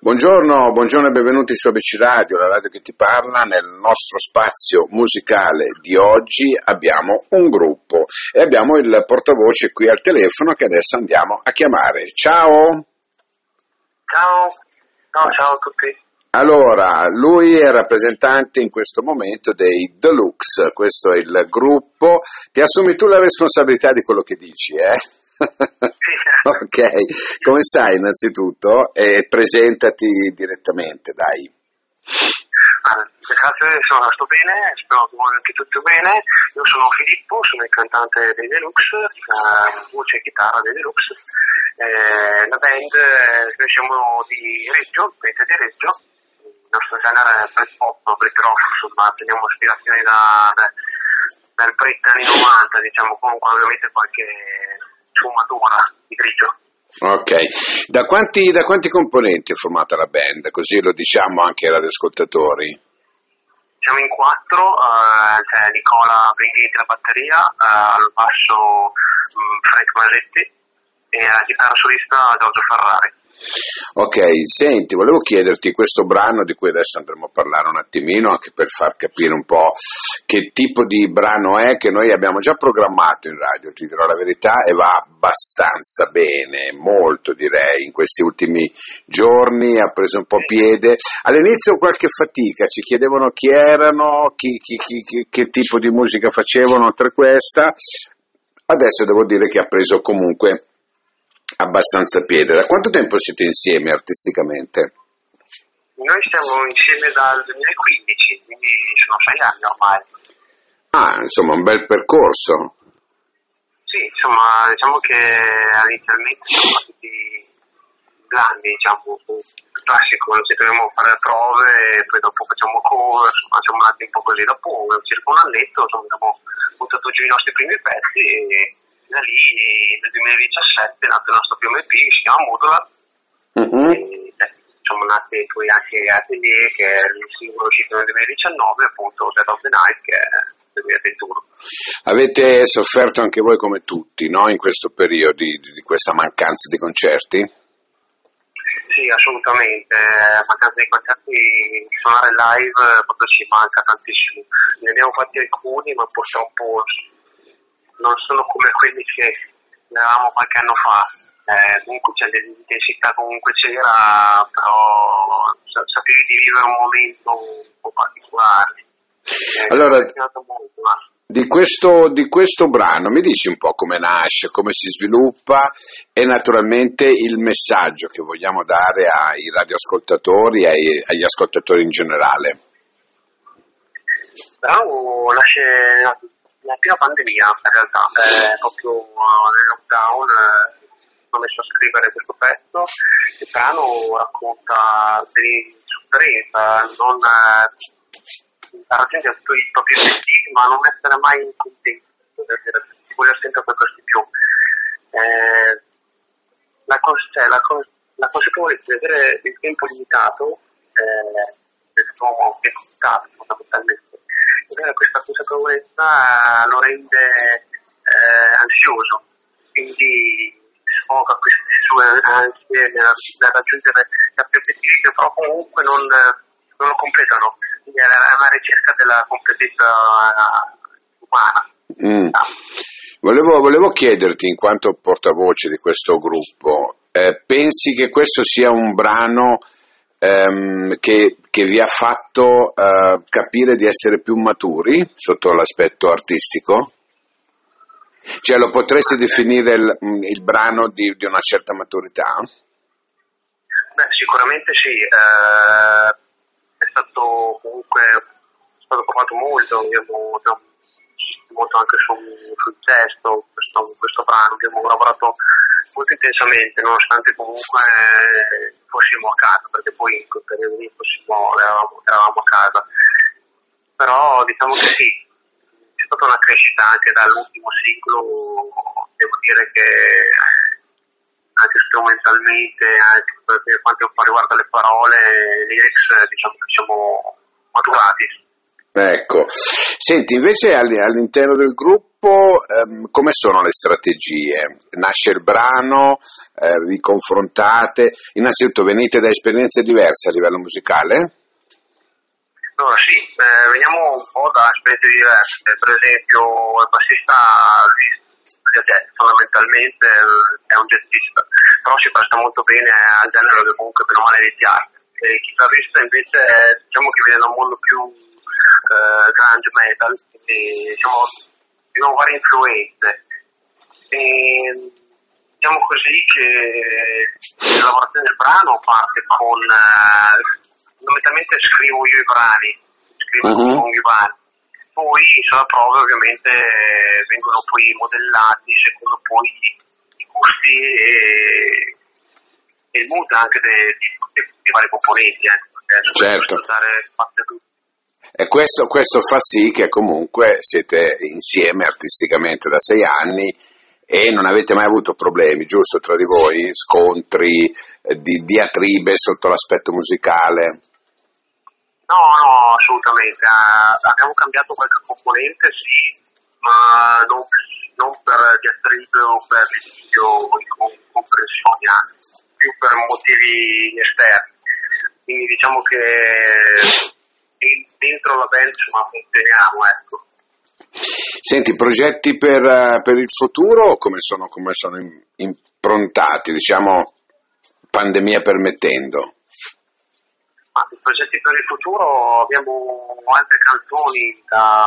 Buongiorno, buongiorno e benvenuti su ABC Radio, la radio che ti parla. Nel nostro spazio musicale di oggi abbiamo un gruppo e abbiamo il portavoce qui al telefono che adesso andiamo a chiamare. Ciao! Ciao, no, ciao a tutti. Allora, lui è rappresentante in questo momento dei Deluxe, questo è il gruppo. Ti assumi tu la responsabilità di quello che dici, eh? ok, come stai innanzitutto? E presentati direttamente, dai. grazie, sono, sto bene, spero che anche tutto bene. Io sono Filippo, sono il cantante dei Deluxe, voce e chitarra dei Deluxe. Eh, la band, eh, noi siamo di Reggio, Pete di Reggio, il nostro genere è Brit Pop, Brit Rock, insomma, prendiamo ispirazioni da, da, dal Brit anni 90, diciamo, comunque ovviamente qualche sfumatura di grigio. Ok, da quanti, da quanti, componenti è formata la band? Così lo diciamo anche ai radioascoltatori. Siamo in quattro, eh, c'è Nicola Brighetti alla batteria, eh, al basso mh, mm, Frank Masetti e alla chitarra solista Giorgio Ferrari. Ok, senti, volevo chiederti questo brano di cui adesso andremo a parlare un attimino, anche per far capire un po' che tipo di brano è che noi abbiamo già programmato in radio, ti dirò la verità, e va abbastanza bene, molto direi, in questi ultimi giorni ha preso un po' piede. All'inizio qualche fatica, ci chiedevano chi erano, chi, chi, chi, che tipo di musica facevano oltre questa, adesso devo dire che ha preso comunque abbastanza piede. Da quanto tempo siete insieme artisticamente? Noi siamo insieme dal 2015, quindi sono sei anni ormai. Ah, insomma, un bel percorso. Sì, insomma, diciamo che inizialmente siamo partiti grandi, diciamo, classico, ci dobbiamo fare prove, poi dopo facciamo cover, andati un po' così. Dopo circa un annetto, insomma, abbiamo buttato giù i nostri primi pezzi e da lì nel 2017 è nato il nostro primo EP che si chiama Modular uh-huh. e, eh, sono nati poi anche lì che è il singolo uscito nel 2019 appunto Dead of the Night che è nel 2021 avete sofferto anche voi come tutti no? in questo periodo di, di questa mancanza di concerti? Sì, assolutamente, la mancanza di concerti, suonare live proprio ci manca tantissimo. Ne abbiamo fatti alcuni, ma purtroppo non sono come quelli che avevamo qualche anno fa. Eh, comunque c'è l'intensità comunque c'era, però sapevi di vivere un momento un po' particolare. Eh, allora, di questo, di questo, brano mi dici un po' come nasce, come si sviluppa e naturalmente il messaggio che vogliamo dare ai radioascoltatori e ai, agli ascoltatori in generale. Il brano nasce la prima pandemia in realtà, eh, proprio uh, nel lockdown eh, ho messo a scrivere questo pezzo, il brano racconta dell'insofferenza, non eh, raggiungere tutti i propri obiettivi ma non essere mai contenti, di voler sempre qualcosa di più. Eh, la, cos- cioè, la, cos- la, consapevolezza di avere il tempo limitato, eh, dell'uomo è limitato fondamentalmente, avere questa consapevolezza lo rende eh, ansioso, quindi sfoga queste sue ansie nel, nel raggiungere certi obiettivi che però comunque non, non lo completano, quindi è una ricerca della completezza umana. Mm. Volevo, volevo, chiederti, in quanto portavoce di questo gruppo, eh, pensi che questo sia un brano ehm, che, che, vi ha fatto eh, capire di essere più maturi sotto l'aspetto artistico? Cioè lo potresti definire il, il brano di, di, una certa maturità? Beh, sicuramente sì, eh, è stato comunque è stato provato molto, abbiamo, abbiamo molto anche sul, sul testo, questo, questo brano, abbiamo lavorato molto intensamente, nonostante comunque eh, fossimo a casa, perché poi in quel periodo lì fossimo, eravamo, eravamo, a casa. Però diciamo che sì, c'è stata una crescita anche dall'ultimo singolo, devo dire che eh, anche strumentalmente, anche per quanto riguarda le parole, lyrics, diciamo che siamo maturati. Ecco, senti, invece all'interno del gruppo ehm, come sono le strategie? Nasce il brano, eh, vi confrontate, innanzitutto venite da esperienze diverse a livello musicale? Allora sì, eh, veniamo un po' da esperienze diverse, per esempio il bassista fondamentalmente è un jazzista, però si presta molto bene al genere che comunque per male di piace. Il chitarrista invece diciamo che viene da un mondo più eh, grunge metal, quindi diciamo abbiamo varie influenze. E, diciamo così che la lavorazione del brano parte con eh, fondamentalmente scrivo io i brani, scrivo uh-huh. con i brani poi sulla prova ovviamente vengono poi modellati secondo poi i gusti e, e il mood anche dei, dei, dei vari componenti. Eh, certo. E questo, questo, fa sì che comunque siete insieme artisticamente da sei anni e non avete mai avuto problemi, giusto, tra di voi? Scontri, eh, di, diatribe sotto l'aspetto musicale? No, no, assolutamente. Uh, abbiamo cambiato qualche componente, sì, ma non, non per diatribe o per litigio o incomprensioni, più per motivi esterni. Quindi diciamo che dentro la band insomma funzioniamo, ecco. Senti, progetti per, uh, per il futuro come sono, come sono improntati, diciamo, pandemia permettendo? Ma i progetti per il futuro abbiamo altre canzoni da,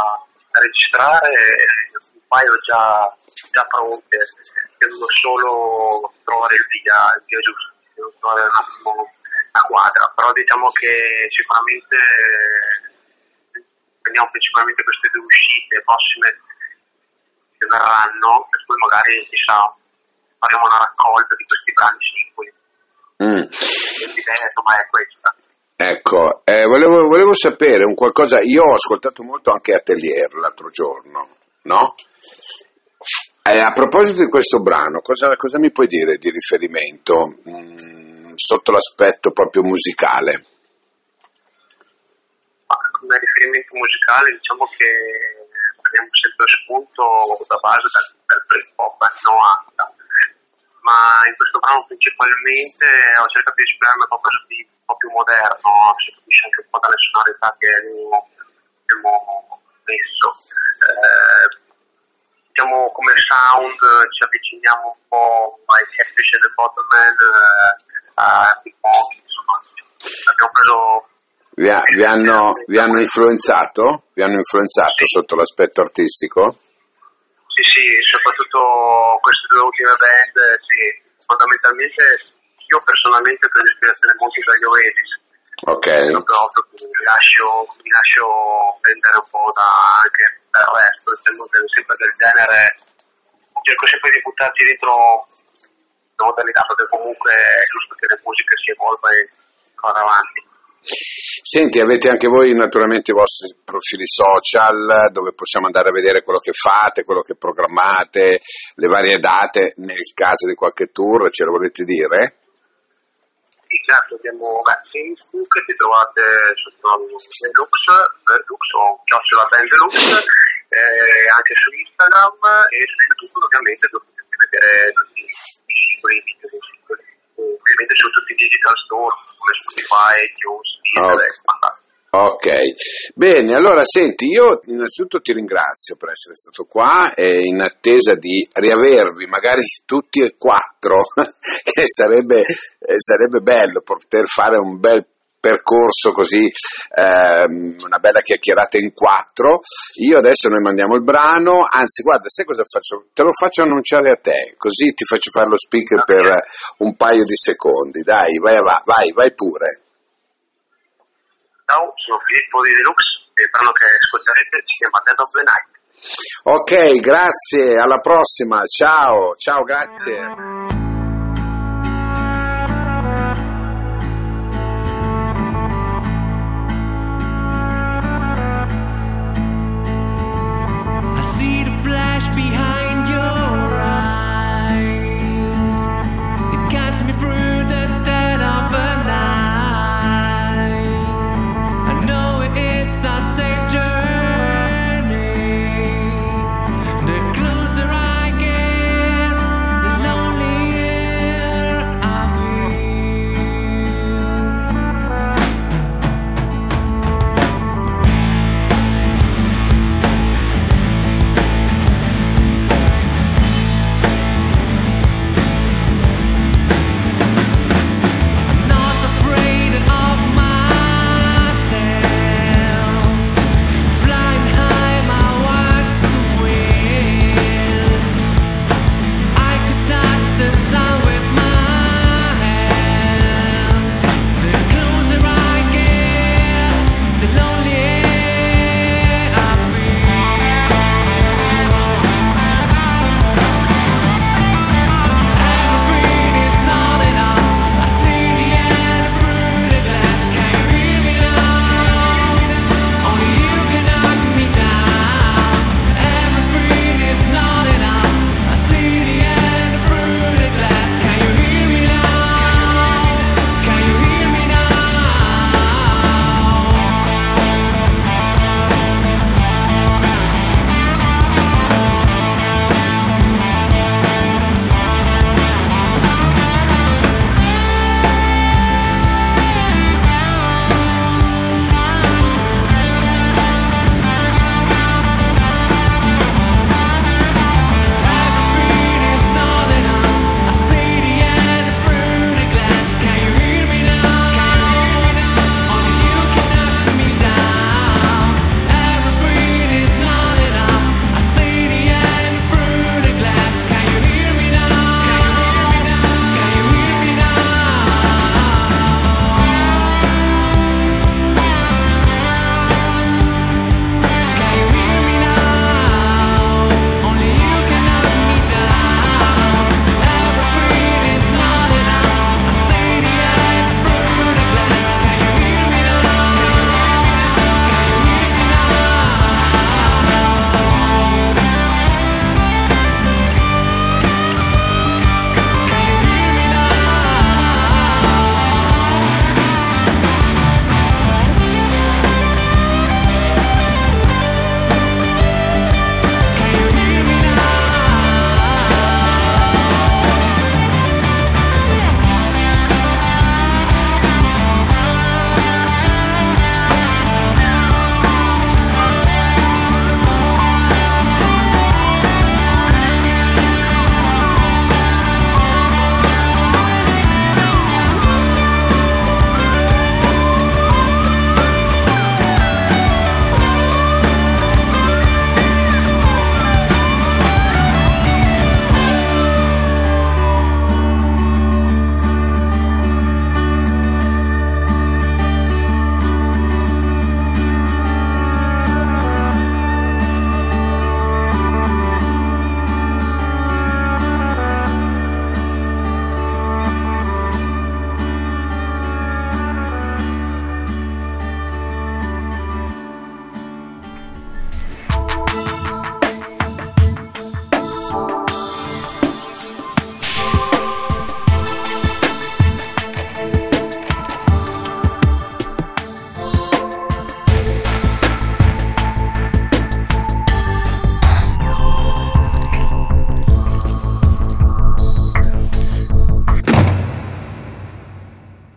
da registrare, un paio già, già pronte, devono solo trovare il via, il via giusto, devono trovare un attimo la quadra, però diciamo che sicuramente prendiamo principalmente queste due uscite prossime che verranno e poi magari chissà faremo una raccolta di questi brani singoli. Mm. L'idea insomma è questa. Ecco, eh, volevo, volevo, sapere un qualcosa, io ho ascoltato molto anche Atelier l'altro giorno, no? Eh, a proposito di questo brano, cosa, cosa, mi puoi dire di riferimento mm, sotto l'aspetto proprio musicale? Come riferimento musicale diciamo che prendiamo sempre spunto da base dal, dal Britpop anni 90, ma in questo brano principalmente ho cercato di proprio su di po' più moderno, si capisce anche un po' dalle sonorità che abbiamo messo. Eh, diciamo come sound ci avviciniamo un po' ai Catfish e The Bottom-Man, eh, Big Monkey, insomma, abbiamo preso vi, ha, vi, hanno, vi, hanno, influenzato? Vi hanno influenzato sotto l'aspetto artistico? Sì, sì, soprattutto queste due ultime band, sì, fondamentalmente io personalmente prendo ispirazione molto dagli Oasis. Ok. Proprio mi lascio, mi lascio prendere un po' da, anche dal resto, essendo sempre del genere, cerco sempre di buttarci dentro la modalità, perché comunque è giusto che la musica si evolva e vada avanti. Senti, avete anche voi naturalmente i vostri profili social dove possiamo andare a vedere quello che fate, quello che programmate, le varie date nel caso di qualche tour, ce lo volete dire? Sì, certo, abbiamo beh, Facebook, ti trovate sotto Deluxe, Deluxe o Chiocciola Band Deluxe, eh, anche su Instagram e su YouTube ovviamente dove potete vedere tutti i singoli video dei singoli, ovviamente su tutti i digital store come Spotify, iTunes, Deezer oh. e quant'altro. Ok, bene, allora senti, io innanzitutto ti ringrazio per essere stato qua e in attesa di riavervi magari tutti e quattro, che sarebbe, eh, sarebbe bello poter fare un bel percorso così, ehm, una bella chiacchierata in quattro. Io adesso noi mandiamo il brano, anzi guarda, sai cosa faccio? Te lo faccio annunciare a te, così ti faccio fare lo speaker per un paio di secondi. Dai, vai, vai, vai pure. Ciao, sono Filippo di Deluxe e il brano che ascolterete si chiama Dead of the Night. Ok, grazie, alla prossima, ciao, ciao, grazie.